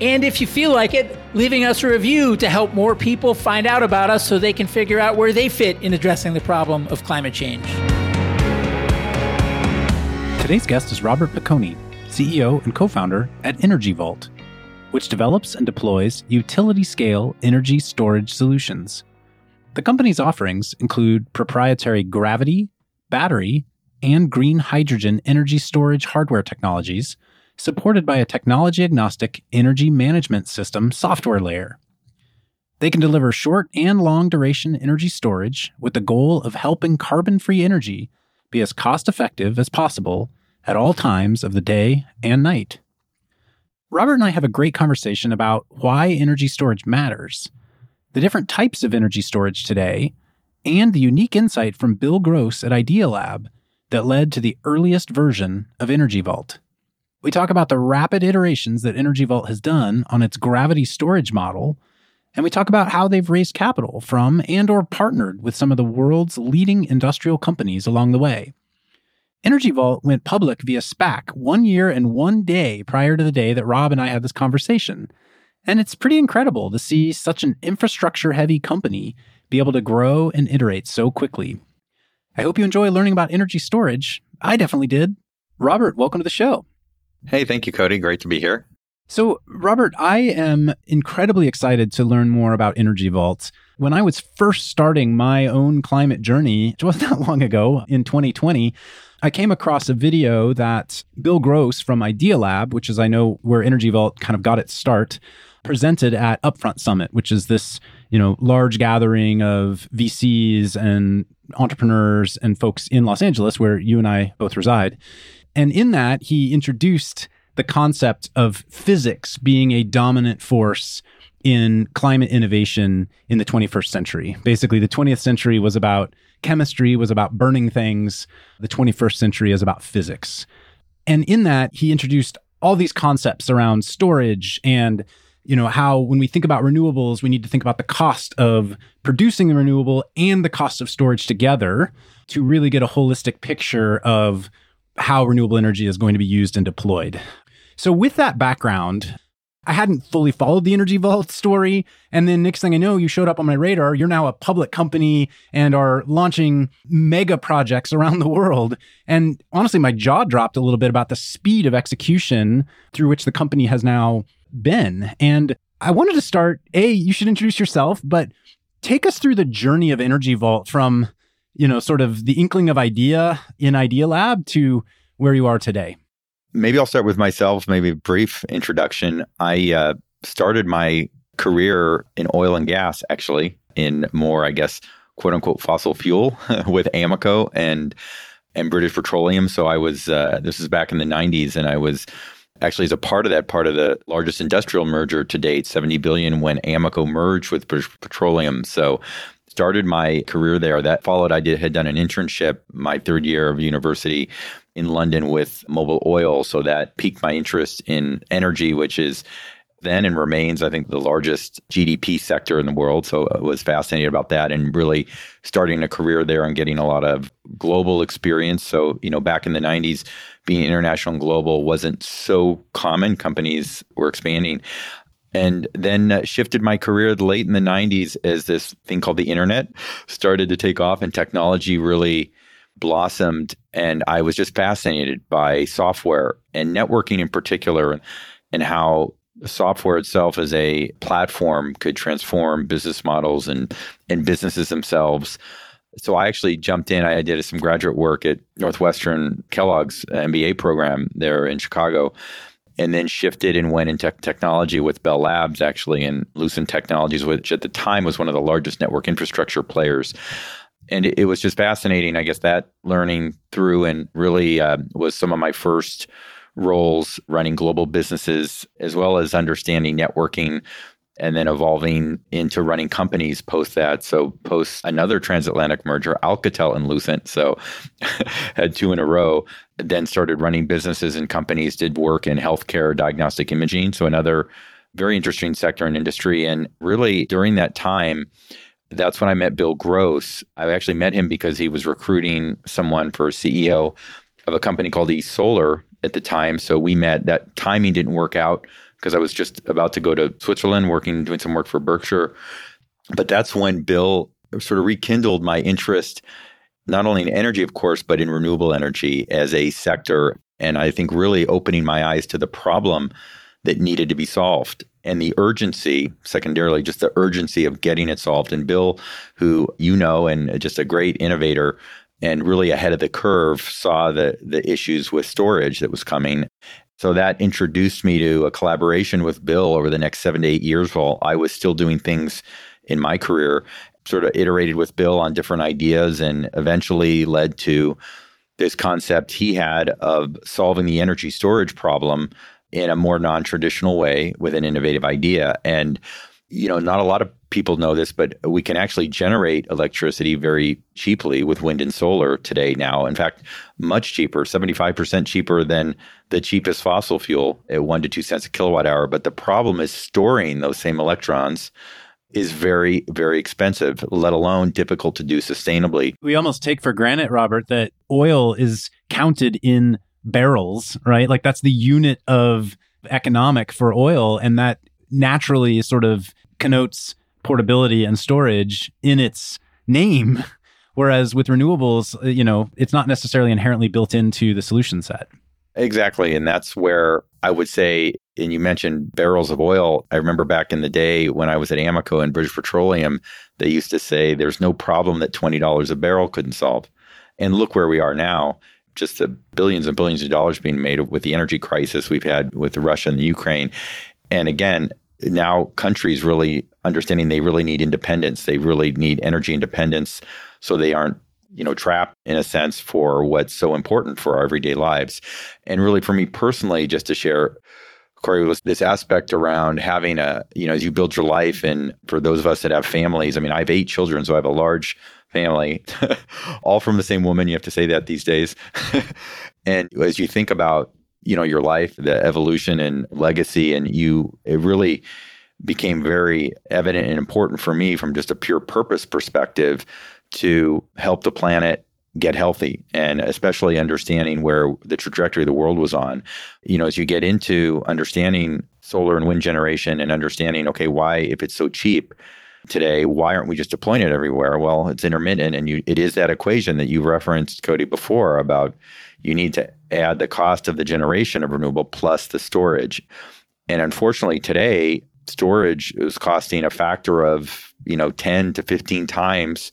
and if you feel like it, leaving us a review to help more people find out about us so they can figure out where they fit in addressing the problem of climate change. Today's guest is Robert Piconi, CEO and co founder at Energy Vault, which develops and deploys utility scale energy storage solutions. The company's offerings include proprietary gravity, battery, and green hydrogen energy storage hardware technologies supported by a technology agnostic energy management system software layer. They can deliver short and long duration energy storage with the goal of helping carbon free energy be as cost effective as possible at all times of the day and night. Robert and I have a great conversation about why energy storage matters, the different types of energy storage today, and the unique insight from Bill Gross at Idealab that led to the earliest version of Energy Vault. We talk about the rapid iterations that Energy Vault has done on its gravity storage model, and we talk about how they've raised capital from and or partnered with some of the world's leading industrial companies along the way. Energy Vault went public via SPAC one year and one day prior to the day that Rob and I had this conversation. And it's pretty incredible to see such an infrastructure heavy company be able to grow and iterate so quickly. I hope you enjoy learning about energy storage. I definitely did. Robert, welcome to the show. Hey, thank you, Cody. Great to be here. So, Robert, I am incredibly excited to learn more about Energy Vaults. When I was first starting my own climate journey, it wasn't that long ago in 2020, I came across a video that Bill Gross from Idealab, which is I know where Energy Vault kind of got its start, presented at Upfront Summit, which is this, you know, large gathering of VCs and entrepreneurs and folks in Los Angeles where you and I both reside. And in that, he introduced the concept of physics being a dominant force in climate innovation in the 21st century. Basically, the 20th century was about chemistry, was about burning things. The 21st century is about physics. And in that, he introduced all these concepts around storage and you know how when we think about renewables we need to think about the cost of producing the renewable and the cost of storage together to really get a holistic picture of how renewable energy is going to be used and deployed. So, with that background, I hadn't fully followed the Energy Vault story. And then, next thing I know, you showed up on my radar. You're now a public company and are launching mega projects around the world. And honestly, my jaw dropped a little bit about the speed of execution through which the company has now been. And I wanted to start A, you should introduce yourself, but take us through the journey of Energy Vault from you know, sort of the inkling of idea in Idealab to where you are today? Maybe I'll start with myself, maybe a brief introduction. I uh, started my career in oil and gas, actually, in more, I guess, quote unquote, fossil fuel with Amoco and and British Petroleum. So I was, uh, this is back in the 90s, and I was actually as a part of that part of the largest industrial merger to date 70 billion when amoco merged with british petroleum so started my career there. That followed, I did had done an internship my third year of university in London with Mobil Oil. So that piqued my interest in energy, which is then and remains, I think, the largest GDP sector in the world. So I was fascinated about that and really starting a career there and getting a lot of global experience. So, you know, back in the 90s, being international and global wasn't so common. Companies were expanding and then uh, shifted my career late in the 90s as this thing called the internet started to take off and technology really blossomed and i was just fascinated by software and networking in particular and how software itself as a platform could transform business models and and businesses themselves so I actually jumped in. I did some graduate work at Northwestern Kellogg's MBA program there in Chicago and then shifted and went into technology with Bell Labs, actually, and Lucent Technologies, which at the time was one of the largest network infrastructure players. And it, was just fascinating, I guess, that learning through and really uh, was some of my first roles running global businesses, as well as understanding networking and then evolving into running companies post that. So post another transatlantic merger, Alcatel and Lucent. So had two in a row. Then started running businesses and companies, did work in healthcare, diagnostic imaging. So another very interesting sector and industry. And really during that time, that's when I met Bill Gross. I actually met him because he was recruiting someone for CEO of a company called eSolar at the time. So we met. That timing didn't work out because I was just about to go to Switzerland working, doing some work for Berkshire. But that's when Bill sort of rekindled my interest, not only in energy, of course, but in renewable energy as a sector. And I think really opening my eyes to the problem that needed to be solved and the urgency, secondarily, just the urgency of getting it solved. And Bill, who you know, and just a great innovator, and really ahead of the curve saw the the issues with storage that was coming so that introduced me to a collaboration with Bill over the next seven to eight years while I was still doing things in my career. Sort of iterated with Bill on different ideas and eventually led to this concept he had of solving the energy storage problem in a more non traditional way with an innovative idea. And you know, not a lot of people know this, but we can actually generate electricity very cheaply with wind and solar today now. In fact, much cheaper, 75% cheaper than the cheapest fossil fuel at one to two cents a kilowatt hour. But the problem is storing those same electrons is very, very expensive, let alone difficult to do sustainably. We almost take for granted, Robert, that oil is counted in barrels, right? Like that's the unit of economic for oil. And that naturally sort of connotes portability and storage in its name. Whereas with renewables, uh, you know, it's not necessarily inherently built into the solution set. Exactly. And that's where I would say, and you mentioned barrels of oil. I remember back in the day when I was at Amoco and British Petroleum, they used to say there's no problem that $20 a barrel couldn't solve. And look where we are now. Just the billions and billions of dollars being made with the energy crisis we've had with Russia and the Ukraine. And again, now countries really understanding they really need independence. They really need energy independence so they aren't, you know, trapped in a sense for what's so important for our everyday lives. And really for me personally, just to share Cody was this aspect around having a, you know, as you build your life and for those of us that have families, I mean, I have eight children, so I have a large family, all from the same woman. You have to say that these days. and as you think about you know your life the evolution and legacy and you it really became very evident and important for me from just a pure purpose perspective to help the planet get healthy and especially understanding where the trajectory of the world was on. You know as you get into understanding solar and wind generation and understanding okay why if it's so cheap today why aren't we just deploying it everywhere? Well it's intermittent and you it is that equation that you referenced cody before about you need to add the cost of the generation of renewable plus the storage. And unfortunately, today, storage is costing a factor of, you know, 10 to 15 times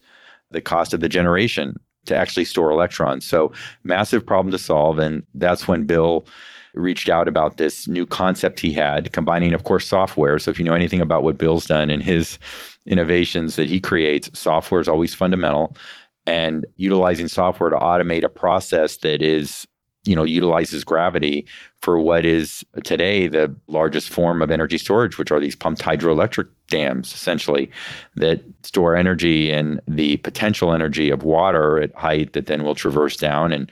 the cost of the generation to actually store electrons. So, massive problem to solve. And that's when Bill reached out about this new concept he had, combining, of course, software. So, if you know anything about what Bill's done and his innovations that he creates, software is always fundamental and utilizing software to automate a process that is you know utilizes gravity for what is today the largest form of energy storage which are these pumped hydroelectric dams essentially that store energy and the potential energy of water at height that then will traverse down and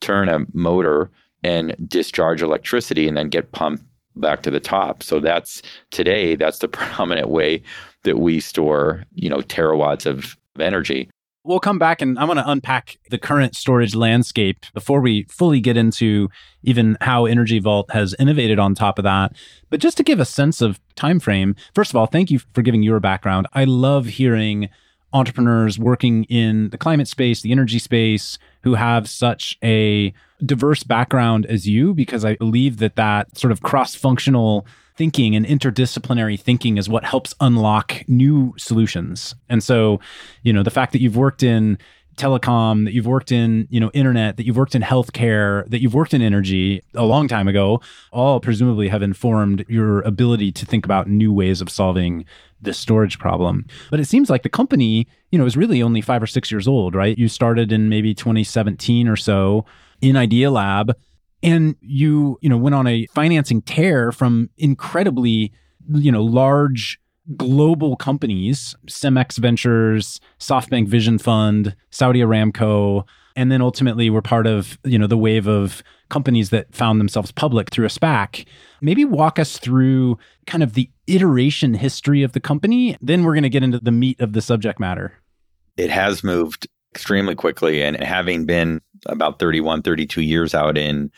turn a motor and discharge electricity and then get pumped back to the top. So that's today that's the predominant way that we store you know terawatts of energy We'll come back and I want to unpack the current storage landscape before we fully get into even how Energy Vault has innovated on top of that. But just to give a sense of time frame, first of all, thank you for giving your background. I love hearing entrepreneurs working in the climate space, the energy space, who have such a diverse background as you, because I believe that that sort of cross functional thinking and interdisciplinary thinking is what helps unlock new solutions. And so, you know, the fact that you've worked in telecom, that you've worked in, you know, internet, that you've worked in healthcare, that you've worked in energy a long time ago, all presumably have informed your ability to think about new ways of solving this storage problem. But it seems like the company, you know, is really only 5 or 6 years old, right? You started in maybe 2017 or so in Idealab and you you know went on a financing tear from incredibly you know large global companies, Cemex Ventures, SoftBank Vision Fund, Saudi Aramco, and then ultimately we're part of, you know, the wave of companies that found themselves public through a SPAC. Maybe walk us through kind of the iteration history of the company. Then we're going to get into the meat of the subject matter. It has moved extremely quickly and having been about 31 32 years out in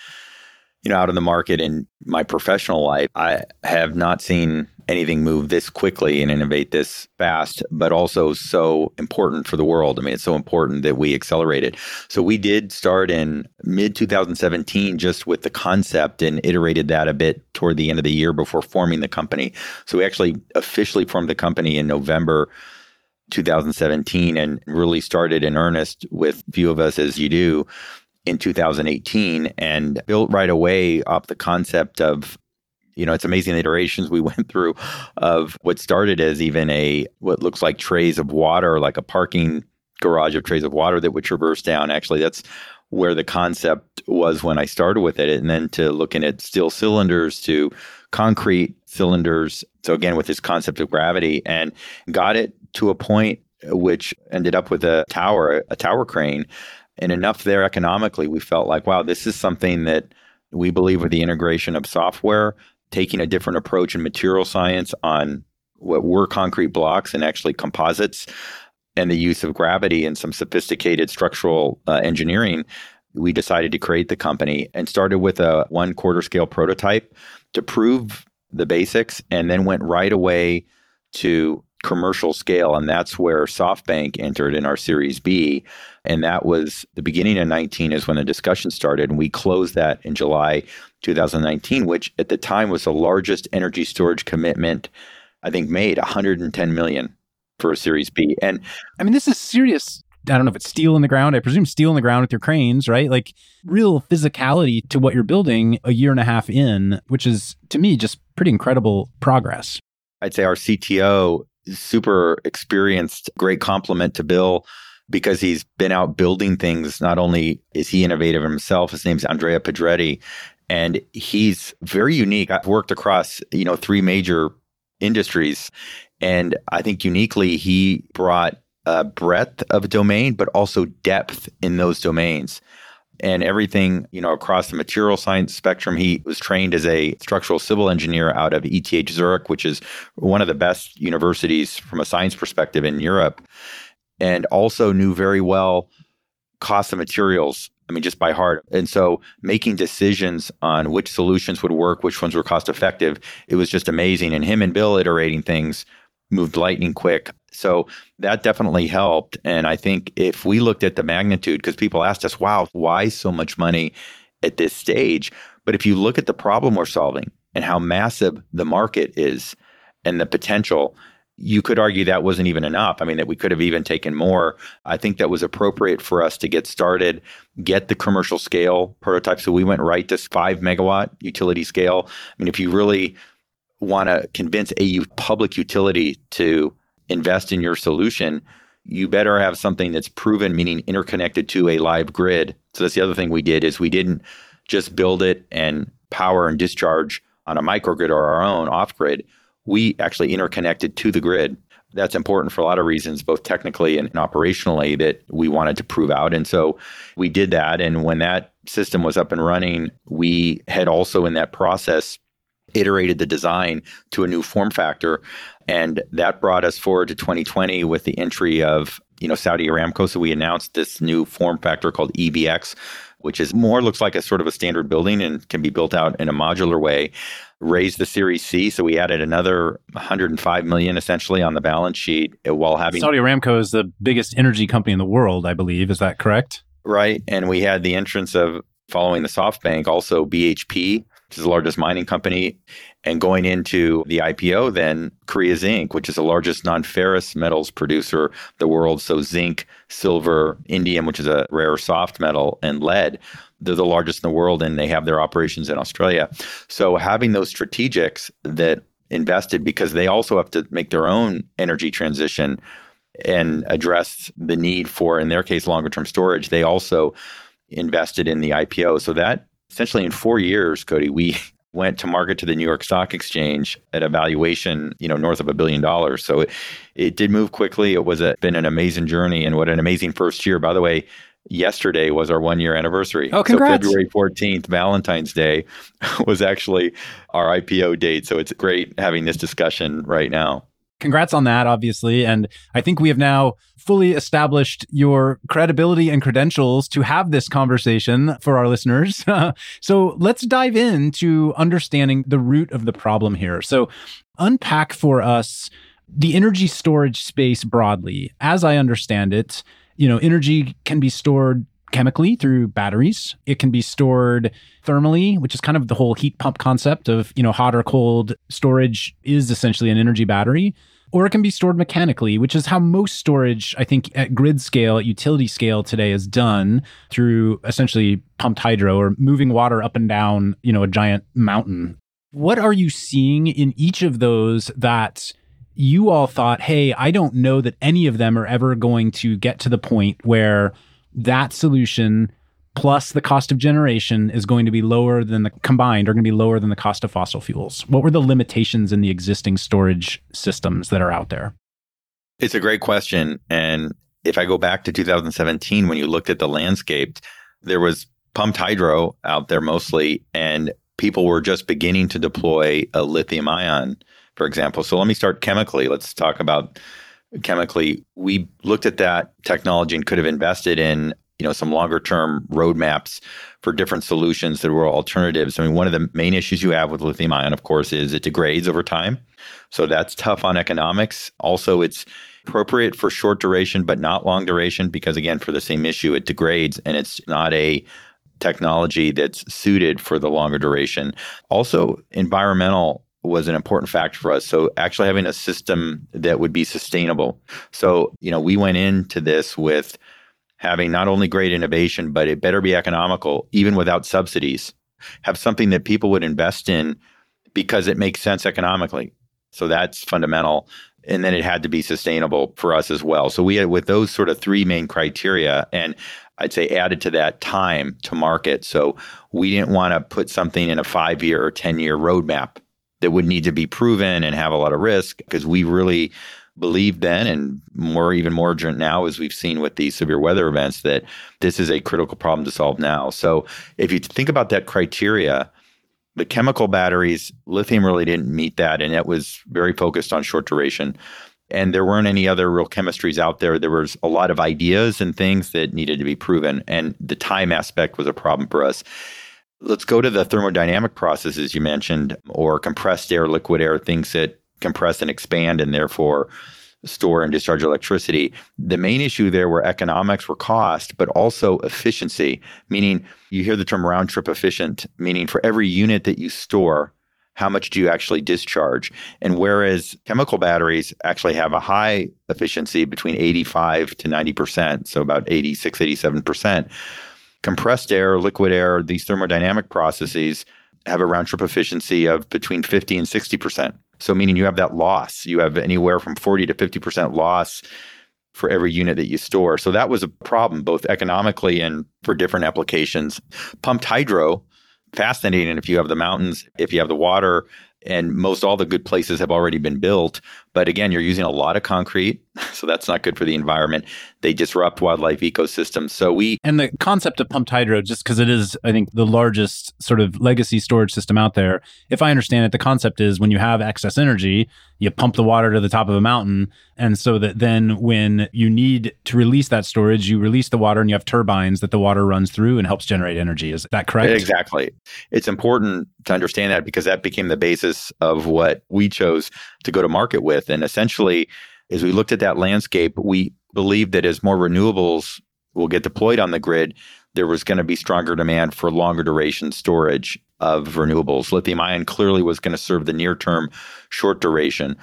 you know out in the market in my professional life i have not seen anything move this quickly and innovate this fast, but also so important for the world. I mean, it's so important that we accelerate it. So we did start in mid 2017 just with the concept and iterated that a bit toward the end of the year before forming the company. So we actually officially formed the company in November 2017 and really started in earnest with few of us as you do in 2018 and built right away off the concept of you know, it's amazing the iterations we went through of what started as even a what looks like trays of water, like a parking garage of trays of water that would traverse down. Actually, that's where the concept was when I started with it. And then to looking at steel cylinders to concrete cylinders. So again, with this concept of gravity and got it to a point which ended up with a tower, a tower crane. And enough there economically, we felt like, wow, this is something that we believe with the integration of software taking a different approach in material science on what were concrete blocks and actually composites and the use of gravity and some sophisticated structural uh, engineering, we decided to create the company and started with a one quarter scale prototype to prove the basics and then went right away to commercial scale. And that's where SoftBank entered in our Series B. And that was the beginning of 19 is when the discussion started. And we closed that in July 2019, which at the time was the largest energy storage commitment, I think, made 110 million for a Series B. And I mean, this is serious. I don't know if it's steel in the ground. I presume steel in the ground with your cranes, right? Like real physicality to what you're building a year and a half in, which is to me just pretty incredible progress. I'd say our CTO is super experienced, great compliment to Bill because he's been out building things. Not only is he innovative himself, his name's Andrea Pedretti, and he's very unique. I've worked across, you know, three major industries, and I think uniquely he brought a breadth of domain, but also depth in those domains and everything, you know, across the material science spectrum. He was trained as a structural civil engineer out of ETH Zurich, which is one of the best universities from a science perspective in Europe, and also knew very well cost of materials. I mean, just by heart. And so making decisions on which solutions would work, which ones were cost effective, it was just amazing. And him and Bill iterating things moved lightning quick. So that definitely helped. And I think if we looked at the magnitude, because people asked us, wow, why so much money at this stage? But if you look at the problem we're solving and how massive the market is and the potential, you could argue that wasn't even enough. I mean, that we could have even taken more. I think that was appropriate for us to get started, get the commercial scale prototype. So we went right to five megawatt utility scale. I mean, if you really want to convince a public utility to invest in your solution, you better have something that's proven, meaning interconnected to a live grid. So that's the other thing we did is we didn't just build it and power and discharge on a microgrid or our own off grid. We actually interconnected to the grid. That's important for a lot of reasons, both technically and operationally, that we wanted to prove out. And so we did that. And when that system was up and running, we had also in that process iterated the design to a new form factor. And that brought us forward to 2020 with the entry of, you know, Saudi Aramco. So we announced this new form factor called EVX, which is more looks like a sort of a standard building and can be built out in a modular way. Raised the Series C, so we added another 105 million essentially on the balance sheet while having Saudi Aramco is the biggest energy company in the world, I believe. Is that correct? Right, and we had the entrance of following the SoftBank, also BHP, which is the largest mining company, and going into the IPO, then Korea Zinc, which is the largest non ferrous metals producer the world. So zinc, silver, indium, which is a rare soft metal, and lead. They're the largest in the world, and they have their operations in Australia. So having those strategics that invested because they also have to make their own energy transition and address the need for, in their case, longer term storage. They also invested in the IPO. So that essentially in four years, Cody, we went to market to the New York Stock Exchange at a valuation, you know, north of a billion dollars. So it, it did move quickly. It was a, been an amazing journey and what an amazing first year. By the way, yesterday was our one year anniversary. Oh, congrats. So February 14th, Valentine's Day, was actually our IPO date. So it's great having this discussion right now. Congrats on that, obviously. And I think we have now fully established your credibility and credentials to have this conversation for our listeners. so let's dive into understanding the root of the problem here. So, unpack for us the energy storage space broadly. As I understand it, you know, energy can be stored chemically through batteries. It can be stored thermally, which is kind of the whole heat pump concept of, you know, hot or cold storage is essentially an energy battery. Or it can be stored mechanically, which is how most storage, I think, at grid scale, at utility scale today is done through essentially pumped hydro or moving water up and down, you know, a giant mountain. What are you seeing in each of those that you all thought, hey, I don't know that any of them are ever going to get to the point where that solution plus the cost of generation is going to be lower than the combined are going to be lower than the cost of fossil fuels. What were the limitations in the existing storage systems that are out there? It's a great question. And if I go back to 2017, when you looked at the landscape, there was pumped hydro out there mostly, and people were just beginning to deploy a lithium ion for example. So let me start chemically. Let's talk about chemically. We looked at that technology and could have invested in you know some longer term roadmaps for different solutions that were alternatives. I mean, one of the main issues you have with lithium ion, of course, is it degrades over time. So that's tough on economics. Also, it's appropriate for short duration, but not long duration, because again, for the same issue, it degrades and it's not a technology that's suited for the longer duration. Also, environmental was an important factor for us. So actually having a system that would be sustainable. So, you know, we went into this with having not only great innovation, but it better be economical, even without subsidies. Have something that people would invest in because it makes sense economically. So that's fundamental. And then it had to be sustainable for us as well. So we had with those sort of three main criteria, and I'd say added to that time to market. So we didn't want to put something in a five year or 10 year roadmap that would need to be proven and have a lot of risk because we really believed then and more even more urgent now as we've seen with these severe weather events that this is a critical problem to solve now. So if you think about that criteria the chemical batteries lithium really didn't meet that and it was very focused on short duration. And there weren't any other real chemistries out there. There was a lot of ideas and things that needed to be proven and the time aspect was a problem for us. Let's go to the thermodynamic processes you mentioned, or compressed air, liquid air, things that compress and expand and therefore store and discharge electricity. The main issue there were economics, were cost, but also efficiency, meaning you hear the term round trip efficient, meaning for every unit that you store, how much do you actually discharge? And whereas chemical batteries actually have a high efficiency between 85 to 90%, so about 86, 87%, compressed air, liquid air, these thermodynamic processes have a round trip efficiency of between 50 and 60%. So, meaning you have that loss. You have anywhere from 40 to 50% loss for every unit that you store. So, that was a problem both economically and for different applications. Pumped hydro, fascinating if you have the mountains, if you have the water, and most all the good places have already been built. But again, you're using a lot of concrete, so that's not good for the environment. They disrupt wildlife ecosystems. So we and the concept of pumped hydro, just because it is, I think, the largest sort of legacy storage system out there. If I understand it, the concept is when you have excess energy, you pump the water to the top of a mountain, and so that then when you need to release that storage, you release the water, and you have turbines that the water runs through and helps generate energy. Is that correct? Exactly. It's important to understand that because that became the basis of what we chose to go to market with, and essentially as we looked at that landscape, we believed that as more renewables will get deployed on the grid, there was going to be stronger demand for longer duration storage of renewables. Lithium ion clearly was going to serve the near term, short duration.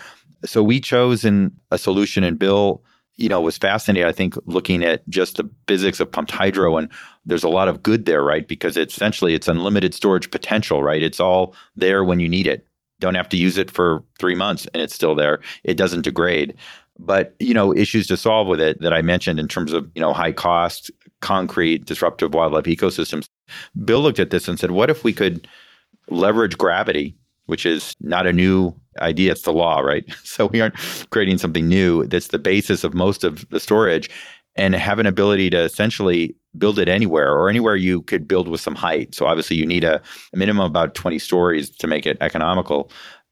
So we chose in a solution, and Bill, you know, was fascinated. I think looking at just the physics of pumped hydro, and there's a lot of good there, right? Because essentially it's unlimited storage potential, right? It's all there when you need it don't have to use it for three months and it's still there. It doesn't degrade. But, you know, issues to solve with it that I mentioned in terms of, you know, high cost, concrete, disruptive wildlife ecosystems. Bill looked at this and said, what if we could leverage gravity, which is not a new idea, it's the law, right? So we aren't creating something new. That's the basis of most of the storage and have an ability to essentially build it anywhere or anywhere you could build with some height. So obviously you need a, a minimum about 20 stories to make it economical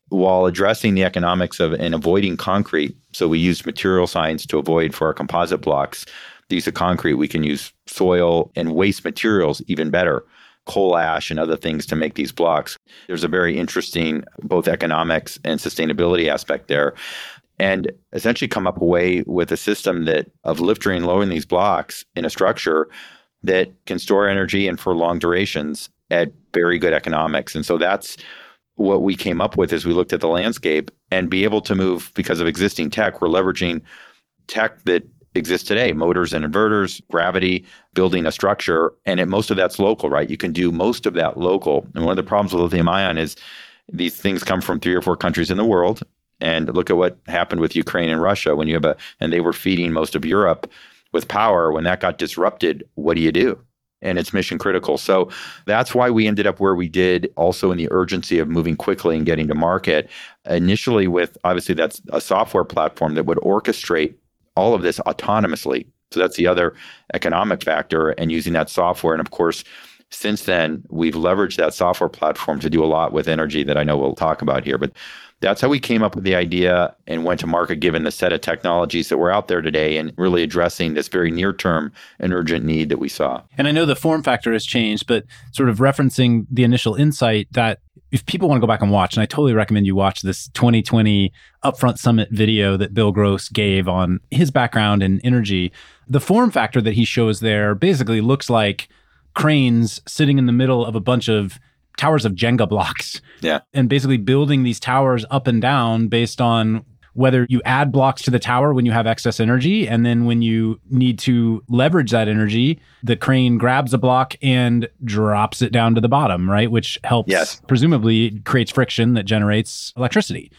while addressing the economics of and avoiding concrete. So we use material science to avoid for our composite blocks. The use of concrete, we can use soil and waste materials even better, coal ash and other things to make these blocks. There's a very interesting both economics and sustainability aspect there. And essentially come up away with a system that of lifting and lowering these blocks in a structure that can store energy and for long durations at very good economics. And so that's what we came up with as we looked at the landscape and be able to move because of existing tech. We're leveraging tech that exists today motors and inverters, gravity, building a structure. And it, most of that's local, right? You can do most of that local. And one of the problems with lithium ion is these things come from three or four countries in the world. And look at what happened with Ukraine and Russia when you have a, and they were feeding most of Europe with power. When that got disrupted, what do you do? and it's mission critical. So that's why we ended up where we did, also in the urgency of moving quickly and getting to market. Initially, with obviously that's a software platform that would orchestrate all of this autonomously. So that's the other economic factor, and using that software. And of course, since then, we've leveraged that software platform to do a lot with energy that I know we'll talk about here. But that's how we came up with the idea and went to market given the set of technologies that were out there today and really addressing this very near term and urgent need that we saw. And I know the form factor has changed, but sort of referencing the initial insight that if people want to go back and watch, and I totally recommend you watch this 2020 Upfront Summit video that Bill Gross gave on his background in energy, the form factor that he shows there basically looks like cranes sitting in the middle of a bunch of towers of Jenga blocks. Yeah. And basically building these towers up and down based on whether you add blocks to the tower when you have excess energy. And then when you need to leverage that energy, the crane grabs a block and drops it down to the bottom, right? Which helps, yes. presumably, creates friction that generates electricity.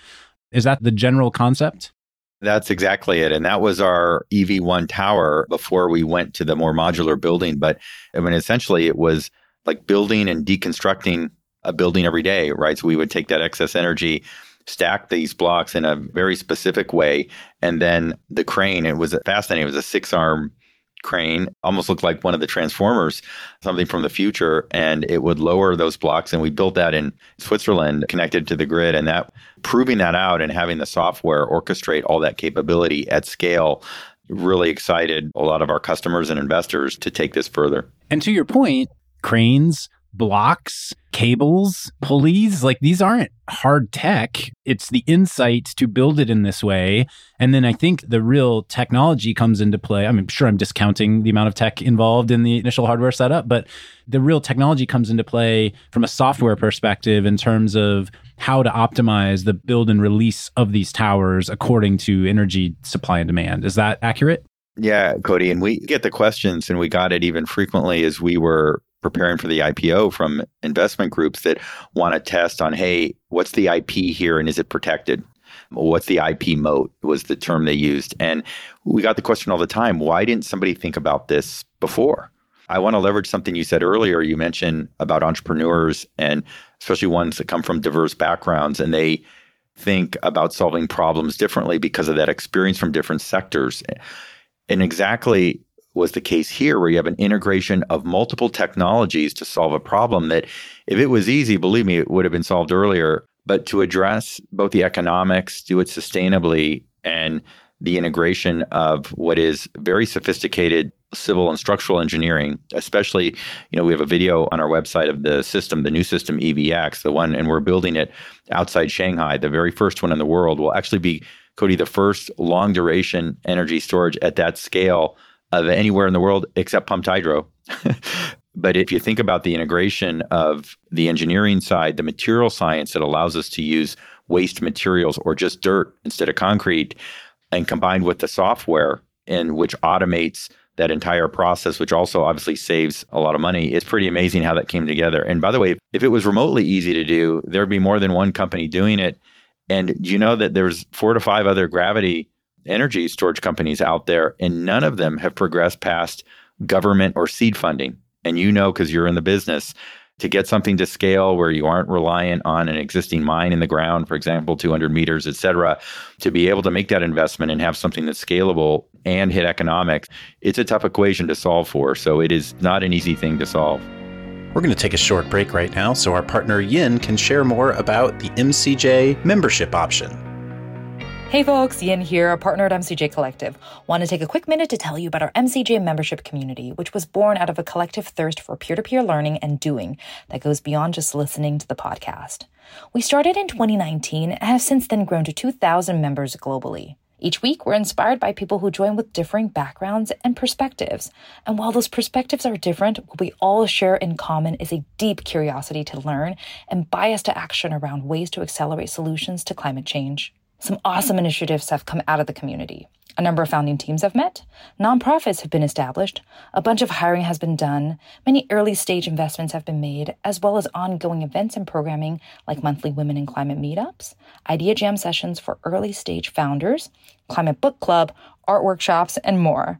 Is that the general concept? That's exactly it. And that was our EV1 tower before we went to the more modular building. But I mean, essentially, it was like building and deconstructing a building every day, right? So we would take that excess energy, stack these blocks in a very specific way, and then the crane. It was fascinating. It was a six arm crane, almost looked like one of the transformers, something from the future, and it would lower those blocks. And we built that in Switzerland, connected to the grid, and that proving that out and having the software orchestrate all that capability at scale really excited a lot of our customers and investors to take this further. And to your point, cranes, blocks, cables, pulleys. Like these aren't hard tech. It's the insight to build it in this way. And then I think the real technology comes into play. I'm sure, I'm discounting the amount of tech involved in the initial hardware setup, but the real technology comes into play from a software perspective in terms of how to optimize the build and release of these towers according to energy supply and demand. Is that accurate? Yeah, Cody. And we get the questions, and we got it even frequently as we were preparing for the IPO from investment groups that want to test on, hey, what's the IP here and is it protected? What's the IP moat was the term they used. And we got the question all the time why didn't somebody think about this before? I want to leverage something you said earlier. You mentioned about entrepreneurs and especially ones that come from diverse backgrounds and they think about solving problems differently because of that experience from different sectors. And exactly was the case here, where you have an integration of multiple technologies to solve a problem that, if it was easy, believe me, it would have been solved earlier. But to address both the economics, do it sustainably, and the integration of what is very sophisticated civil and structural engineering, especially, you know, we have a video on our website of the system, the new system EVX, the one, and we're building it outside Shanghai. The very first one in the world will actually be, Cody, the first long duration energy storage at that scale of anywhere in the world except pumped hydro. but if you think about the integration of the engineering side, the material science that allows us to use waste materials or just dirt instead of concrete, and combined with the software in which automates that entire process, which also obviously saves a lot of money. It's pretty amazing how that came together. And by the way, if it was remotely easy to do, there'd be more than one company doing it. And you know that there's four to five other gravity energy storage companies out there, and none of them have progressed past government or seed funding. And you know, because you're in the business, to get something to scale where you aren't reliant on an existing mine in the ground, for example, 200 meters, et cetera, to be able to make that investment and have something that's scalable and hit economics, it's a tough equation to solve for. So it is not an easy thing to solve. We're going to take a short break right now so our partner Yin can share more about the MCJ membership option. Hey folks, Yin here, a partner at MCJ Collective. Want to take a quick minute to tell you about our MCJ membership community, which was born out of a collective thirst for peer to peer learning and doing that goes beyond just listening to the podcast. We started in 2019 and have since then grown to 2,000 members globally. Each week, we're inspired by people who join with differing backgrounds and perspectives. And while those perspectives are different, what we all share in common is a deep curiosity to learn and bias to action around ways to accelerate solutions to climate change. Some awesome initiatives have come out of the community. A number of founding teams have met, nonprofits have been established, a bunch of hiring has been done, many early stage investments have been made, as well as ongoing events and programming like monthly Women in Climate meetups, idea jam sessions for early stage founders, climate book club, art workshops, and more.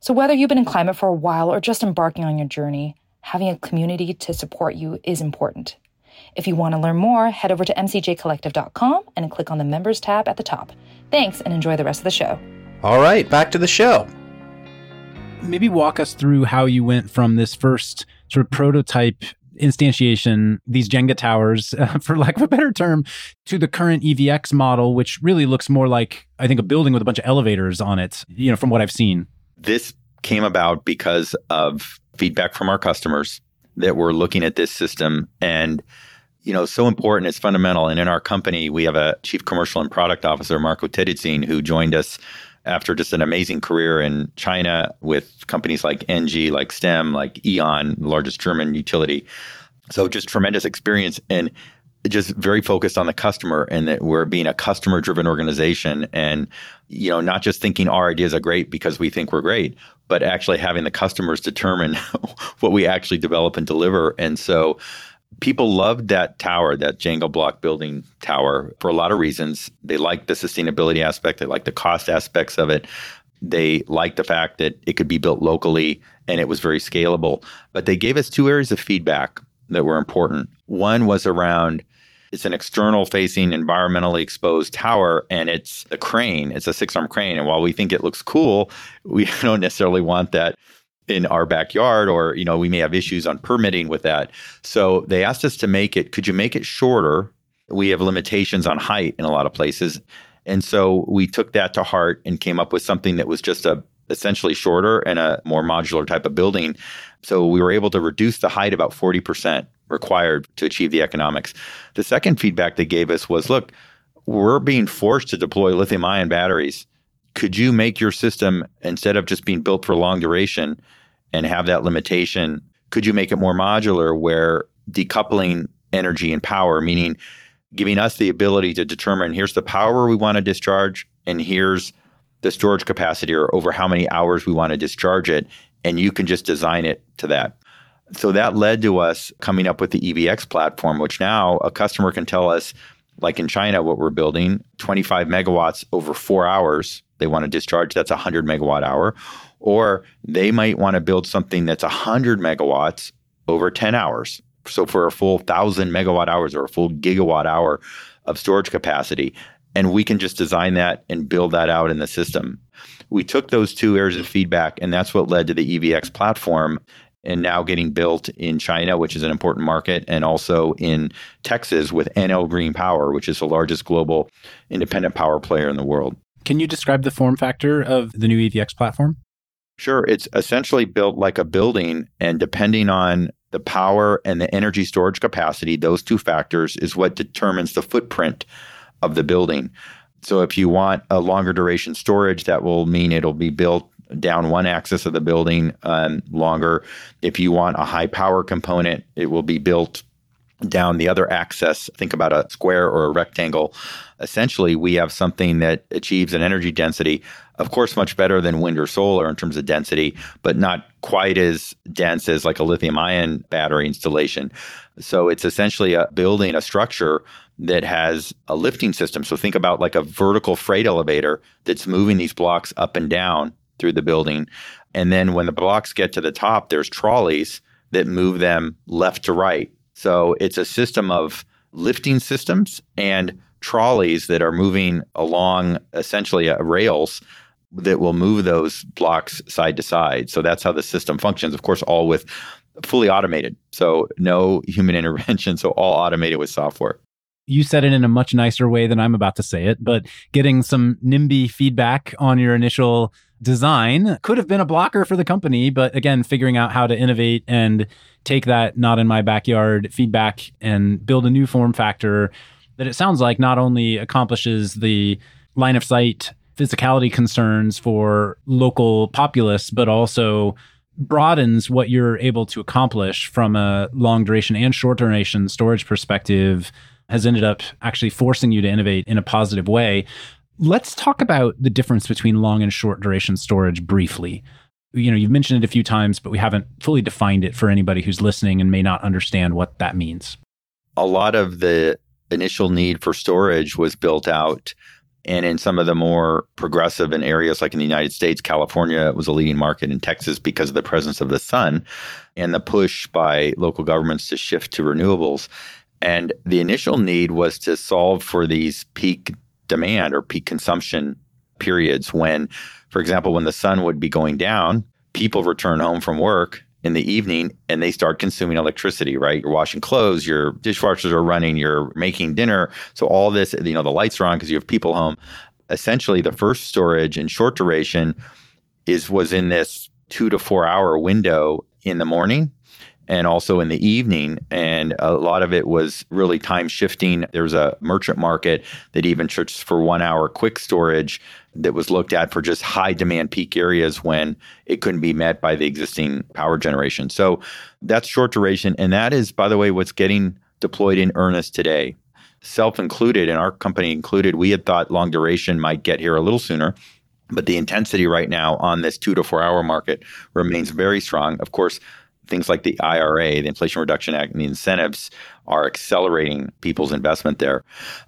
So, whether you've been in climate for a while or just embarking on your journey, having a community to support you is important. If you want to learn more, head over to mcjcollective.com and click on the members tab at the top. Thanks and enjoy the rest of the show. All right, back to the show. Maybe walk us through how you went from this first sort of prototype instantiation, these Jenga towers, uh, for lack of a better term, to the current EVX model, which really looks more like, I think, a building with a bunch of elevators on it, you know, from what I've seen. This came about because of feedback from our customers that were looking at this system and you know, so important. It's fundamental. And in our company, we have a chief commercial and product officer, Marco Terruzzin, who joined us after just an amazing career in China with companies like NG, like STEM, like E.ON, the largest German utility. So just tremendous experience and just very focused on the customer and that we're being a customer driven organization and you know not just thinking our ideas are great because we think we're great but actually having the customers determine what we actually develop and deliver and so people loved that tower, that Jenga block building tower, for a lot of reasons. They liked the sustainability aspect, they liked the cost aspects of it. They liked the fact that it could be built locally and it was very scalable. But they gave us two areas of feedback that were important. One was around it's an external facing environmentally exposed tower and it's a crane it's a six arm crane and while we think it looks cool we don't necessarily want that in our backyard or you know we may have issues on permitting with that. So they asked us to make it could you make it shorter? We have limitations on height in a lot of places. And so we took that to heart and came up with something that was just a essentially shorter and a more modular type of building. So we were able to reduce the height about 40% required to achieve the economics. The second feedback they gave us was look we're being forced to deploy lithium ion batteries. Could you make your system instead of just being built for long duration and have that limitation could you make it more modular where decoupling energy and power meaning giving us the ability to determine here's the power we want to discharge and here's the storage capacity or over how many hours we want to discharge it and you can just design it to that. So that led to us coming up with the EVX platform which now a customer can tell us like in China what we're building 25 megawatts over 4 hours they want to discharge, that's 100 megawatt hour. Or they might want to build something that's 100 megawatts over 10 hours. So for a full 1,000 megawatt hours or a full gigawatt hour of storage capacity. And we can just design that and build that out in the system. We took those two areas of feedback, and that's what led to the EVX platform and now getting built in China, which is an important market, and also in Texas with Enel Green Power, which is the largest global independent power player in the world. Can you describe the form factor of the new EVX platform? Sure. It's essentially built like a building, and depending on the power and the energy storage capacity, those two factors is what determines the footprint of the building. So if you want a longer duration storage, that will mean it'll be built down one axis of the building um, longer. If you want a high power component, it will be built down the other axis, think about a square or a rectangle. Essentially, we have something that achieves an energy density, of course, much better than wind or solar in terms of density, but not quite as dense as like a lithium ion battery installation. So it's essentially a building, a structure that has a lifting system. So think about like a vertical freight elevator that's moving these blocks up and down through the building. And then when the blocks get to the top, there's trolleys that move them left to right. So it's a system of lifting systems and trolleys that are moving along essentially uh, rails that will move those blocks side to side. So that's how the system functions. Of course, all with fully automated. So no human intervention. So all automated with software you said it in a much nicer way than I'm about to say it, but getting some NIMBY feedback on your initial design could have been a blocker for the company. But again, figuring out how to innovate and take that not in my backyard feedback and build a new form factor that it sounds like not only accomplishes the line of sight physicality concerns for local populace, but also broadens what you're able to accomplish from a long duration and short duration storage perspective has ended up actually forcing you to innovate in a positive way. Let's talk about the difference between long and short duration storage briefly. You know, you've mentioned it a few times, but we haven't fully defined it for anybody who's listening and may not understand what that means. A lot of the initial need for storage was built out and in some of the more progressive in areas like in the United States, California was a leading market in Texas because of the presence of the sun and the push by local governments to shift to renewables. And the initial need was to solve for these peak demand or peak consumption periods when, for example, when the sun would be going down, people return home from work in the evening and they start consuming electricity, right? You're washing clothes, your dishwashers are running, you're making dinner. So all this, you know, the lights are on because you have people home. Essentially, the first storage in short duration is was in this two to four hour window in the morning and also in the evening. And a lot of it was really time shifting. There's a merchant market that even searched for one hour quick storage that was looked at for just high demand peak areas when it couldn't be met by the existing power generation. So that's short duration. And that is, by the way, what's getting deployed in earnest today. Self included, and our company included, we had thought long duration might get here a little sooner. But the intensity right now on this two to four hour market remains very strong. Of course, things like the IRA, the Inflation Reduction Act, and the incentives are accelerating people's investment there.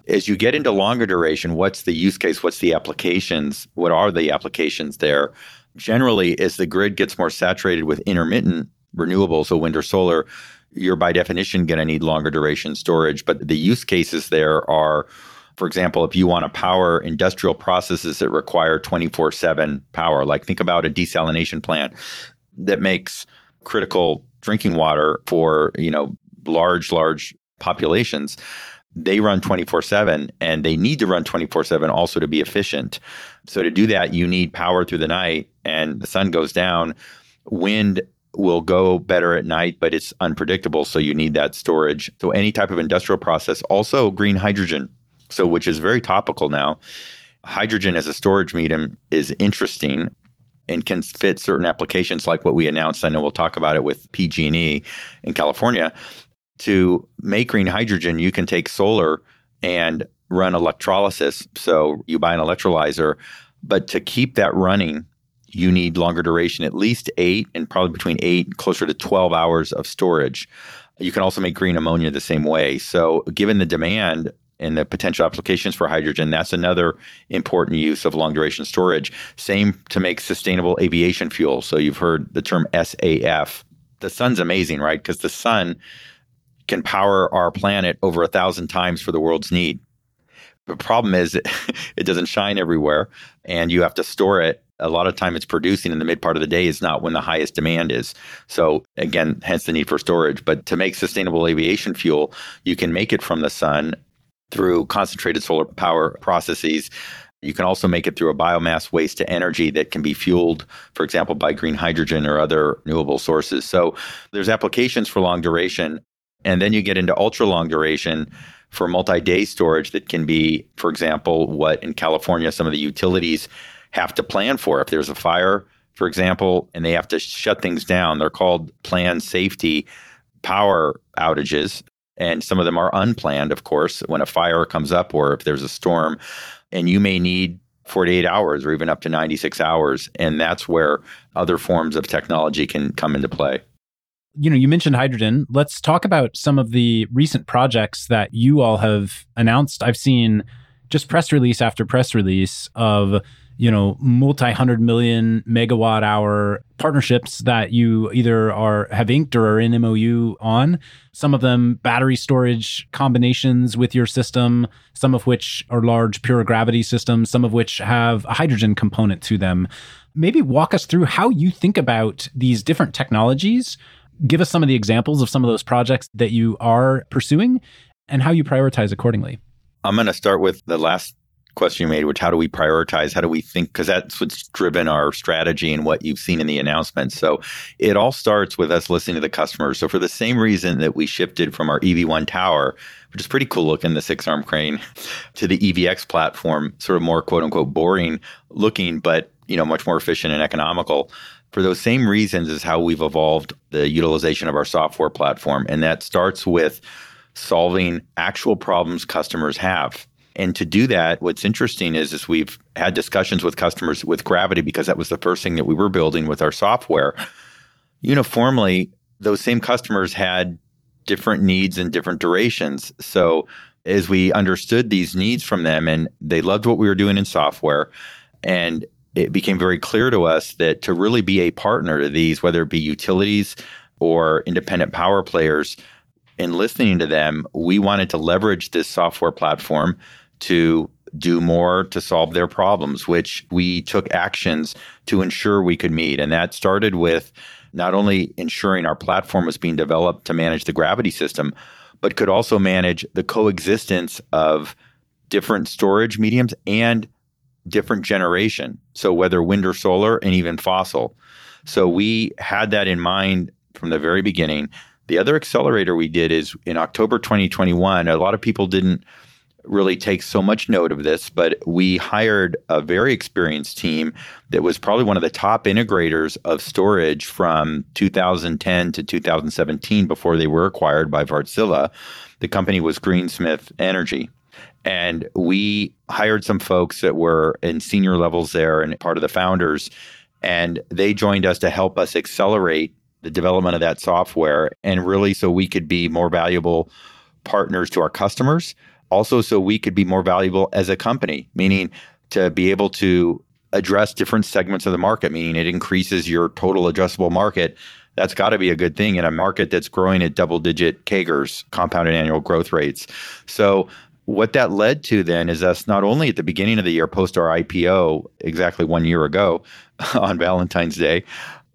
As you get into longer duration, what's the use case? What's the applications? What are the applications there? Generally, as the grid gets more saturated with intermittent renewables, so wind or solar, you're by definition going to need longer duration storage. But the use cases there are, for example, if you want to power industrial processes that require 24 7 power, like think about a desalination plant that makes critical drinking water for, you know, large, large populations, they run 24 7 and they need to run 24 7 also to be efficient. So, to do that, you need power through the night and the sun goes down. Wind will go better at night, but it's unpredictable. So, you need that storage. So, any type of industrial process, also green hydrogen, so which is very topical now. Hydrogen as a storage medium is interesting and can fit certain applications like what we announced. I know we'll talk about it with PG&E in California. To make green hydrogen, you can take solar and run electrolysis. So you buy an electrolyzer, but to keep that running, you need longer duration, at least eight and probably between eight, closer to 12 hours of storage. You can also make green ammonia the same way. So, given the demand and the potential applications for hydrogen, that's another important use of long duration storage. Same to make sustainable aviation fuel. So you've heard the term SAF. The sun's amazing, right? Because the sun can power our planet over a thousand times for the world's need. The problem is it, doesn't shine everywhere and you have to store it. A lot of time it's producing in the mid part of the day is not when the highest demand is. So again, hence the need for storage. But to make sustainable aviation fuel, you can make it from the sun through concentrated solar power processes. You can also make it through a biomass waste to energy that can be fueled, for example, by green hydrogen or other renewable sources. So there's applications for long duration. And then you get into ultra long duration for multi day storage that can be, for example, what in California some of the utilities have to plan for. If there's a fire, for example, and they have to shut things down, they're called planned safety power outages and some of them are unplanned, of course, when a fire comes up or if there's a storm, and you may need 48 hours or even up to 96 hours. And that's where other forms of technology can come into play. You know, you mentioned hydrogen. Let's talk about some of the recent projects that you all have announced. I've seen just press release after press release of you know multi hundred million megawatt hour partnerships that you either are have inked or are in MOU on. Some of them battery storage combinations with your system, some of which are large pure gravity systems, some of which have a hydrogen component to them. Maybe walk us through how you think about these different technologies. Give us some of the examples of some of those projects that you are pursuing and how you prioritize accordingly. I'm going to start with the last question you made, which how do we prioritize? How do we think? Because that's what's driven our strategy and what you've seen in the announcements. So it all starts with us listening to the customers. So for the same reason that we shifted from our EV1 tower, which is pretty cool looking, the six arm crane, to the EVX platform, sort of more quote unquote boring looking, but you know much more efficient and economical. For those same reasons is how we've evolved the utilization of our software platform, and that starts with solving actual problems customers have. And to do that, what's interesting is, is we've had discussions with customers with Gravity because that was the first thing that we were building with our software. Uniformly, those same customers had different needs and different durations. So as we understood these needs from them and they loved what we were doing in software and it became very clear to us that to really be a partner to these, whether it be utilities or independent power players, in listening to them, we wanted to leverage this software platform to do more to solve their problems, which we took actions to ensure we could meet. And that started with not only ensuring our platform was being developed to manage the gravity system, but could also manage the coexistence of different storage mediums and different generation. So whether wind or solar and even fossil. So we had that in mind from the very beginning. The other accelerator we did is in October 2021. A lot of people didn't really take so much note of this, but we hired a very experienced team that was probably one of the top integrators of storage from 2010 to 2017 before they were acquired by Wärtsilä. The company was Greensmith Energy. And we hired some folks that were in senior levels there and part of the founders. And they joined us to help us accelerate the development of that software and really so we could be more valuable partners to our customers also so we could be more valuable as a company meaning to be able to address different segments of the market meaning it increases your total addressable market that's got to be a good thing in a market that's growing at double digit CAGRs compounded annual growth rates so what that led to then is us not only at the beginning of the year post our IPO exactly one year ago on Valentine's Day,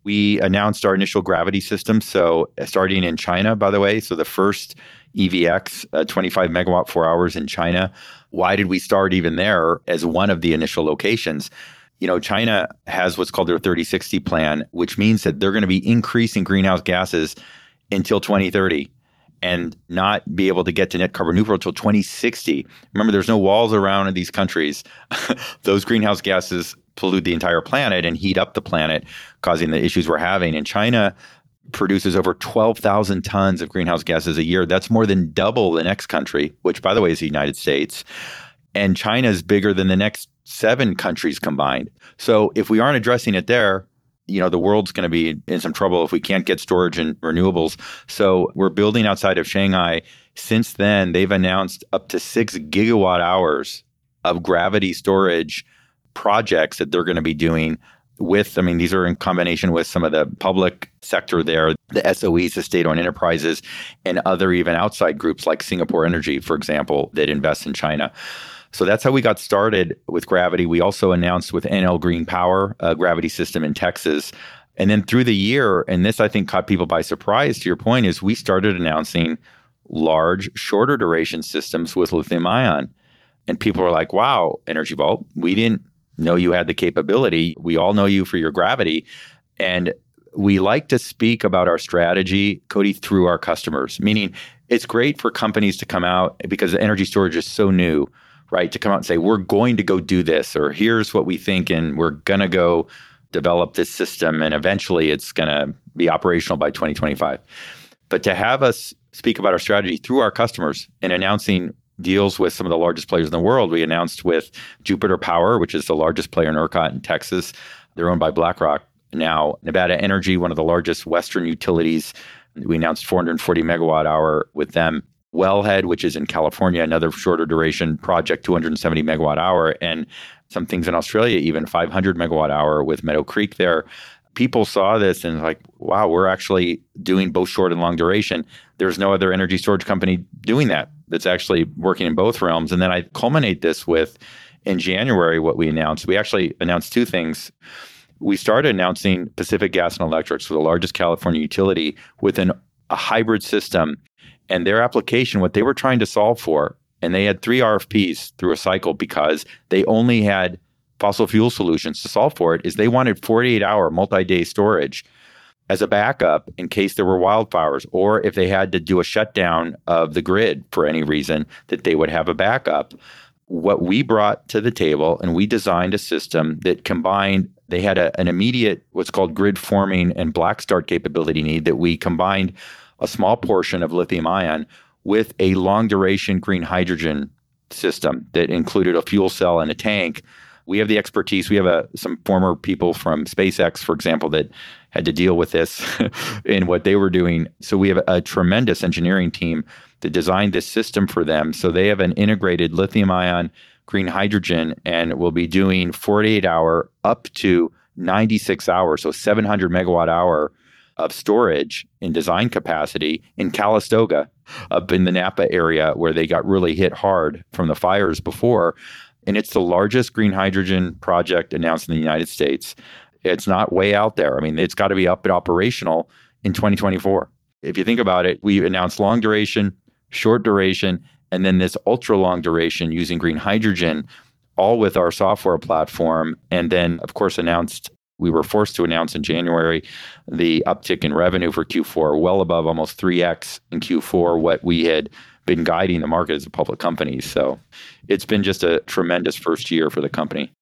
we announced our initial gravity system. So, starting in China, by the way, so the first EVX, uh, 25 megawatt four hours in China. Why did we start even there as one of the initial locations? You know, China has what's called their 3060 plan, which means that they're going to be increasing greenhouse gases until 2030 and not be able to get to net carbon neutral until 2060. Remember, there's no walls around in these countries. Those greenhouse gases pollute the entire planet and heat up the planet, causing the issues we're having. And China produces over 12,000 tons of greenhouse gases a year. That's more than double the next country, which, by the way, is the United States. And China is bigger than the next seven countries combined. So if we aren't addressing it there, you know, the world's going to be in some trouble if we can't get storage and renewables. So we're building outside of Shanghai. Since then, they've announced up to six gigawatt hours of gravity storage projects that they're going to be doing with, I mean, these are in combination with some of the public sector there, the SOEs, the state owned enterprises, and other even outside groups like Singapore Energy, for example, that invest in China. So that's how we got started with Gravity. We also announced with Enel Green Power, a gravity system in Texas. And then through the year, and this I think caught people by surprise to your point, is we started announcing large, shorter duration systems with lithium ion. And people were like, wow, Energy Vault, we didn't know you had the capability. We all know you for your gravity. And we like to speak about our strategy, Cody, through our customers, meaning it's great for companies to come out because the energy storage is so new, right? To come out and say, we're going to go do this, or here's what we think, and we're going to go develop this system, and eventually it's going to be operational by 2025. But to have us speak about our strategy through our customers and announcing deals with some of the largest players in the world. We announced with Jupiter Power, which is the largest player in ERCOT in Texas. They're owned by BlackRock now. Nevada Energy, one of the largest Western utilities. We announced 440 megawatt hour with them. Wellhead, which is in California, another shorter duration project, 270 megawatt hour, and some things in Australia, even 500 megawatt hour with Meadow Creek there. People saw this and like, wow, we're actually doing both short and long duration. There's no other energy storage company doing that that's actually working in both realms. And then I culminate this with in January what we announced. We actually announced two things. We started announcing Pacific Gas and Electric, so the largest California utility, with an, a hybrid system. And their application, what they were trying to solve for, and they had three RFPs through a cycle because they only had fossil fuel solutions to solve for it, is they wanted 48 hour multi day storage as a backup in case there were wildfires or if they had to do a shutdown of the grid for any reason, that they would have a backup. What we brought to the table, and we designed a system that combined, they had a, an immediate, what's called grid forming and black start capability need that we combined a small portion of lithium ion with a long duration green hydrogen system that included a fuel cell and a tank. We have the expertise. We have a, some former people from SpaceX, for example, that had to deal with this in what they were doing. So we have a, a tremendous engineering team that designed this system for them. So they have an integrated lithium ion green hydrogen and will be doing 48 hour up to 96 hours, so 700 megawatt hour of storage in design capacity in Calistoga, up in the Napa area where they got really hit hard from the fires before. And it's the largest green hydrogen project announced in the United States. It's not way out there. I mean, it's got to be up and operational in 2024. If you think about it, we announced long duration, short duration, and then this ultra long duration using green hydrogen, all with our software platform. And then, of course, announced we were forced to announce in January the uptick in revenue for Q4, well above almost 3x in Q4 what we had been guiding the market as a public company. So it's been just a tremendous first year for the company.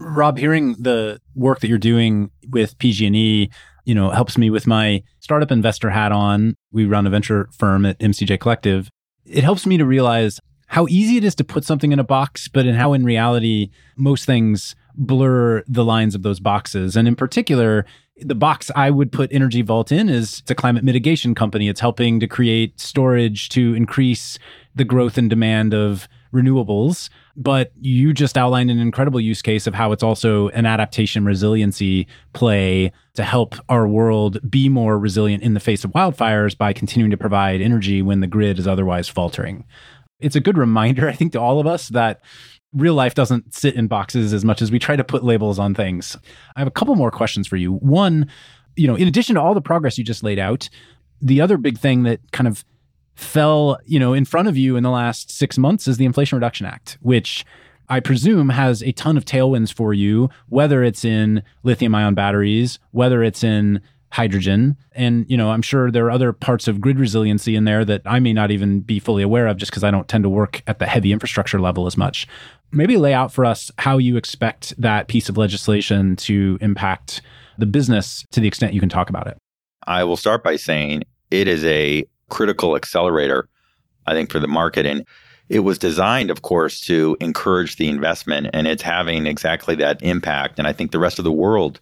Rob, hearing the work that you're doing with PG&E, you know, helps me with my startup investor hat on. We run a venture firm at MCJ Collective. It helps me to realize how easy it is to put something in a box, but in how in reality most things blur the lines of those boxes. And in particular, the box I would put Energy Vault in is it's a climate mitigation company. It's helping to create storage to increase the growth and demand of renewables. But you just outlined an incredible use case of how it's also an adaptation resiliency play to help our world be more resilient in the face of wildfires by continuing to provide energy when the grid is otherwise faltering. It's a good reminder, I think, to all of us that real life doesn't sit in boxes as much as we try to put labels on things. I have a couple more questions for you. One, you know, in addition to all the progress you just laid out, the other big thing that kind of fell, you know, in front of you in the last 6 months is the Inflation Reduction Act, which I presume has a ton of tailwinds for you, whether it's in lithium ion batteries, whether it's in hydrogen. And, you know, I'm sure there are other parts of grid resiliency in there that I may not even be fully aware of just because I don't tend to work at the heavy infrastructure level as much. Maybe lay out for us how you expect that piece of legislation to impact the business to the extent you can talk about it. I will start by saying it is a critical accelerator, I think, for the market. And it was designed, of course, to encourage the investment, and it's having exactly that impact. And I think the rest of the world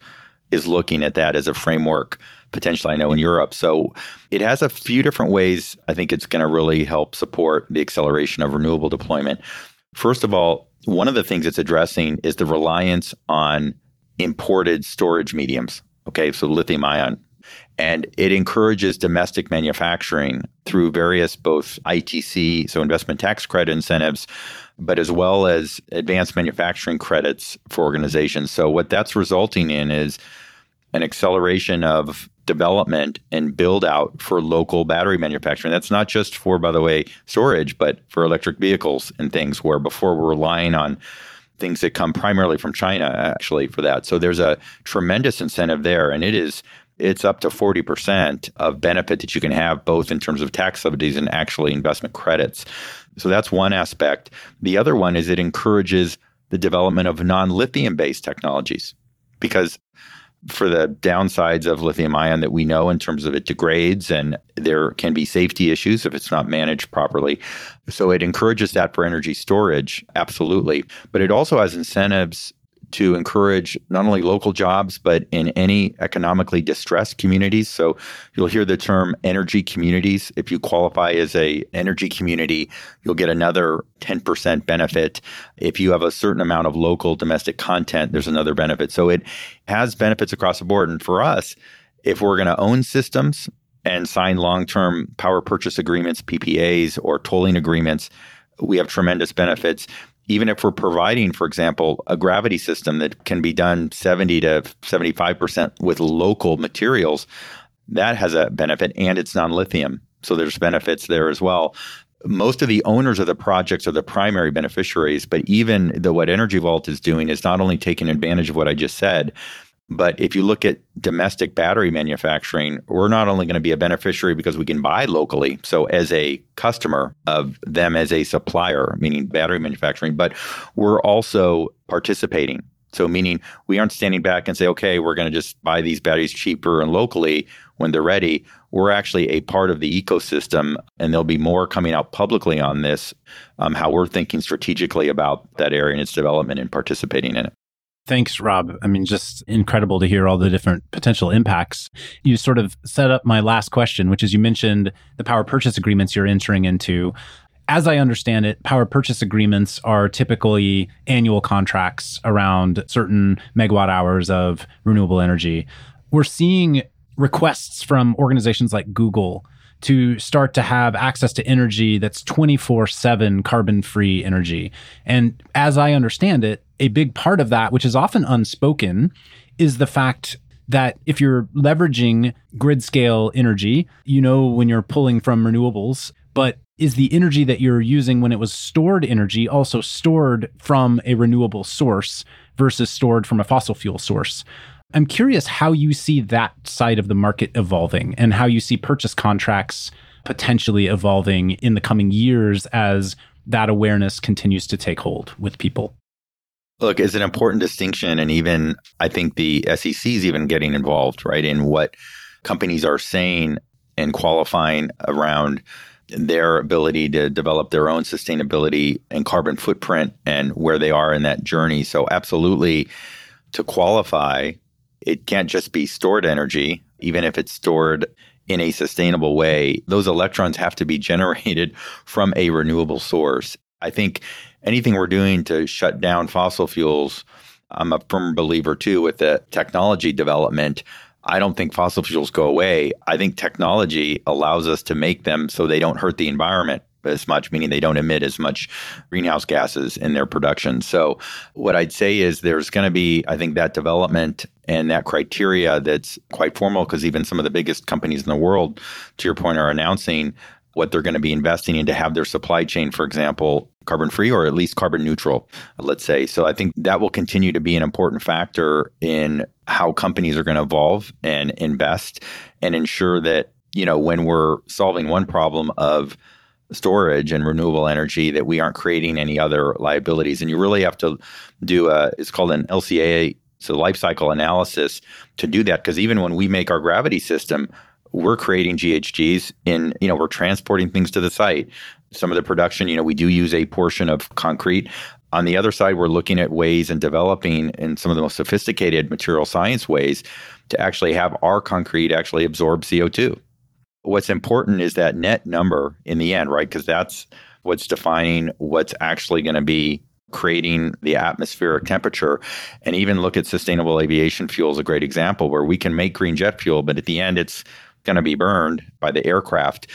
is looking at that as a framework potentially I know in Europe. So it has a few different ways I think it's going to really help support the acceleration of renewable deployment. First of all, one of the things it's addressing is the reliance on imported storage mediums. Okay, so lithium ion. And it encourages domestic manufacturing through various both ITC, so investment tax credit incentives, but as well as advanced manufacturing credits for organizations. So, what that's resulting in is an acceleration of development and build out for local battery manufacturing. That's not just for, by the way, storage, but for electric vehicles and things where before we're relying on things that come primarily from China actually for that. So there's a tremendous incentive there and it is it's up to 40% of benefit that you can have both in terms of tax subsidies and actually investment credits. So that's one aspect. The other one is it encourages the development of non-lithium based technologies because for the downsides of lithium ion that we know in terms of it degrades and there can be safety issues if it's not managed properly. So it encourages that for energy storage, absolutely. But it also has incentives to encourage not only local jobs, but in any economically distressed communities. So you'll hear the term energy communities. If you qualify as a energy community, you'll get another 10% benefit. If you have a certain amount of local domestic content, there's another benefit. So it has benefits across the board. And for us, if we're going to own systems and sign long-term power purchase agreements, PPAs, or tolling agreements, we have tremendous benefits even if we're providing, for example, a gravity system that can be done 70 to 75% with local materials, that has a benefit and it's non lithium. So there's benefits there as well. Most of the owners of the projects are the primary beneficiaries, but even the what Energy Vault is doing is not only taking advantage of what I just said, but if you look at domestic battery manufacturing, we're not only going to be a beneficiary because we can buy locally. So, as a customer of them as a supplier, meaning battery manufacturing, but we're also participating. So, meaning we aren't standing back and say, okay, we're going to just buy these batteries cheaper and locally when they're ready. We're actually a part of the ecosystem, and there'll be more coming out publicly on this, um, how we're thinking strategically about that area and its development and participating in it. Thanks, Rob. I mean, just incredible to hear all the different potential impacts. You sort of set up my last question, which is you mentioned the power purchase agreements you're entering into. As I understand it, power purchase agreements are typically annual contracts around certain megawatt hours of renewable energy. We're seeing requests from organizations like Google to start to have access to energy that's 24 7 carbon free energy. And as I understand it, a big part of that, which is often unspoken, is the fact that if you're leveraging grid scale energy, you know when you're pulling from renewables, but is the energy that you're using when it was stored energy also stored from a renewable source versus stored from a fossil fuel source? I'm curious how you see that side of the market evolving and how you see purchase contracts potentially evolving in the coming years as that awareness continues to take hold with people. Look, it's an important distinction. And even I think the SEC is even getting involved, right, in what companies are saying and qualifying around their ability to develop their own sustainability and carbon footprint and where they are in that journey. So, absolutely, to qualify, it can't just be stored energy, even if it's stored in a sustainable way. Those electrons have to be generated from a renewable source. I think anything we're doing to shut down fossil fuels, I'm a firm believer too with the technology development. I don't think fossil fuels go away. I think technology allows us to make them so they don't hurt the environment as much, meaning they don't emit as much greenhouse gases in their production. So, what I'd say is there's going to be, I think, that development and that criteria that's quite formal because even some of the biggest companies in the world, to your point, are announcing what they're going to be investing in to have their supply chain, for example, carbon free or at least carbon neutral, let's say. So I think that will continue to be an important factor in how companies are going to evolve and invest and ensure that, you know, when we're solving one problem of storage and renewable energy that we aren't creating any other liabilities and you really have to do a it's called an LCA so life cycle analysis to do that because even when we make our gravity system we're creating GHGs in, you know, we're transporting things to the site. Some of the production, you know, we do use a portion of concrete. On the other side, we're looking at ways and developing in some of the most sophisticated material science ways to actually have our concrete actually absorb CO2. What's important is that net number in the end, right? Because that's what's defining what's actually going to be creating the atmospheric temperature. And even look at sustainable aviation fuel is a great example where we can make green jet fuel, but at the end, it's going to be burned by the aircraft.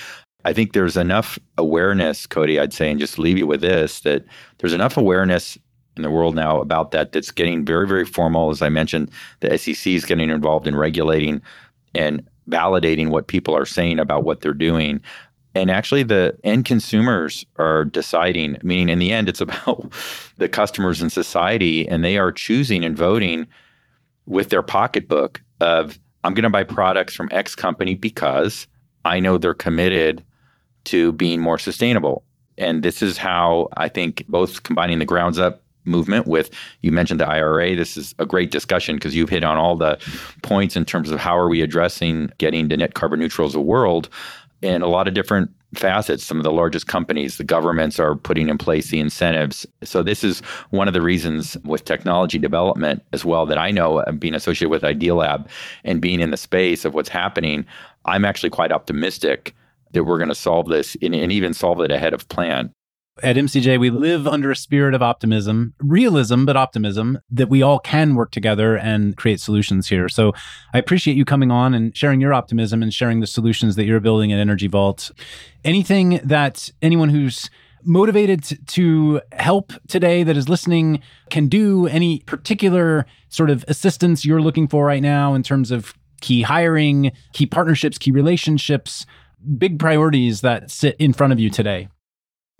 I think there's enough awareness, Cody, I'd say, and just leave you with this that there's enough awareness in the world now about that that's getting very, very formal. As I mentioned, the SEC is getting involved in regulating and validating what people are saying about what they're doing. And actually, the end consumers are deciding, meaning in the end, it's about the customers and society, and they are choosing and voting with their pocketbook of I'm going to buy products from X company because I know they're committed to being more sustainable. And this is how I think both combining the grounds up movement with you mentioned the IRA this is a great discussion because you've hit on all the points in terms of how are we addressing getting to net carbon neutral as a world and a lot of different facets. Some of the largest companies, the governments are putting in place the incentives. So, this is one of the reasons with technology development as well that I know being associated with Idealab and being in the space of what's happening, I'm actually quite optimistic that we're going to solve this and, and even solve it ahead of plan. At MCJ, we live under a spirit of optimism, realism, but optimism that we all can work together and create solutions here. So I appreciate you coming on and sharing your optimism and sharing the solutions that you're building at Energy Vault. Anything that anyone who's motivated to help today that is listening can do, any particular sort of assistance you're looking for right now in terms of key hiring, key partnerships, key relationships, big priorities that sit in front of you today?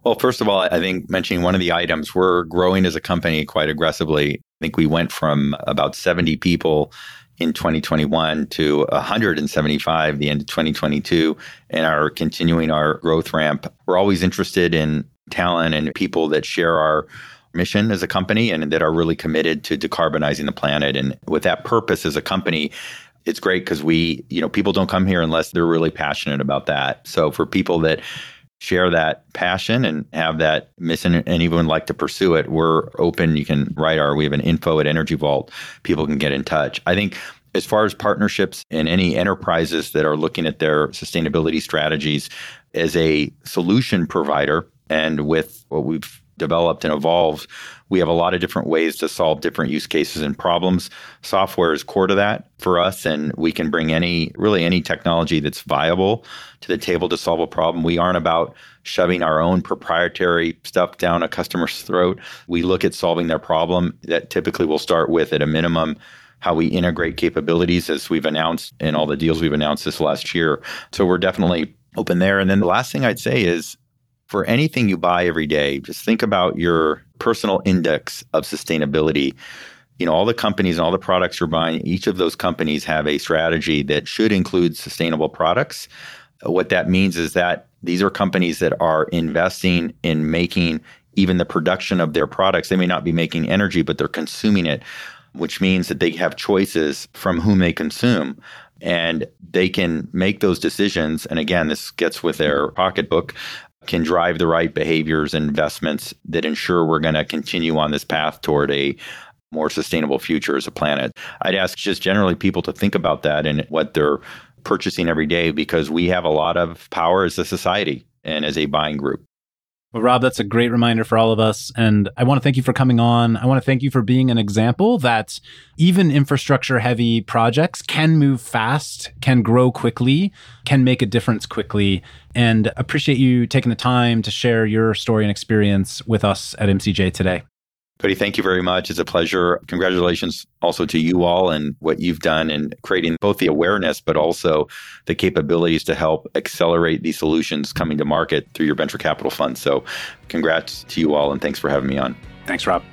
Well, first of all, I think mentioning one of the items, we're growing as a company quite aggressively. I think we went from about 70 people in 2021 to 175 the end of 2022 and are continuing our growth ramp. We're always interested in talent and people that share our mission as a company and that are really committed to decarbonizing the planet. And with that purpose as a company, it's great because we, you know, people don't come here unless they're really passionate about that. So for people that share that passion and have that mission and even like to pursue it, we're open. You can write our, we have an info at Energy Vault. People can get in touch. I think as far as partnerships and any enterprises that are looking at their sustainability strategies as a solution provider and with what we've developed and evolved, we have a lot of different ways to solve different use cases and problems. Software is core to that for us, and we can bring any, really any technology that's viable to the table to solve a problem. We aren't about shoving our own proprietary stuff down a customer's throat. We look at solving their problem that typically will start with, at a minimum, how we integrate capabilities as we've announced in all the deals we've announced this last year. So we're definitely open there. And then the last thing I'd say is for anything you buy every day, just think about your personal index of sustainability. You know, all the companies and all the products you're buying, each of those companies have a strategy that should include sustainable products. What that means is that these are companies that are investing in making even the production of their products. They may not be making energy, but they're consuming it, which means that they have choices from whom they consume and they can make those decisions. And again, this gets with their pocketbook can drive the right behaviors and investments that ensure we're going to continue on this path toward a more sustainable future as a planet. I'd ask just generally people to think about that and what they're purchasing every day because we have a lot of power as a society and as a buying group. Well, Rob, that's a great reminder for all of us. And I want to thank you for coming on. I want to thank you for being an example that even infrastructure heavy projects can move fast, can grow quickly, can make a difference quickly. And appreciate you taking the time to share your story and experience with us at MCJ today. Cody, thank you very much. It's a pleasure. Congratulations also to you all and what you've done in creating both the awareness, but also the capabilities to help accelerate these solutions coming to market through your venture capital fund. So, congrats to you all and thanks for having me on. Thanks, Rob.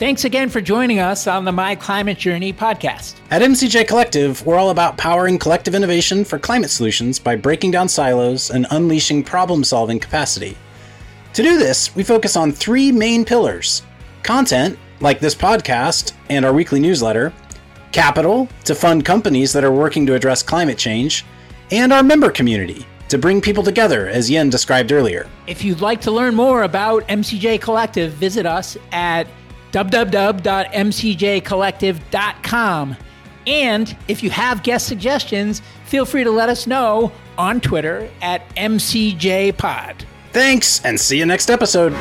Thanks again for joining us on the My Climate Journey podcast. At MCJ Collective, we're all about powering collective innovation for climate solutions by breaking down silos and unleashing problem solving capacity. To do this, we focus on three main pillars content, like this podcast and our weekly newsletter, capital, to fund companies that are working to address climate change, and our member community, to bring people together, as Yen described earlier. If you'd like to learn more about MCJ Collective, visit us at www.mcjcollective.com. And if you have guest suggestions, feel free to let us know on Twitter at MCJPod. Thanks, and see you next episode.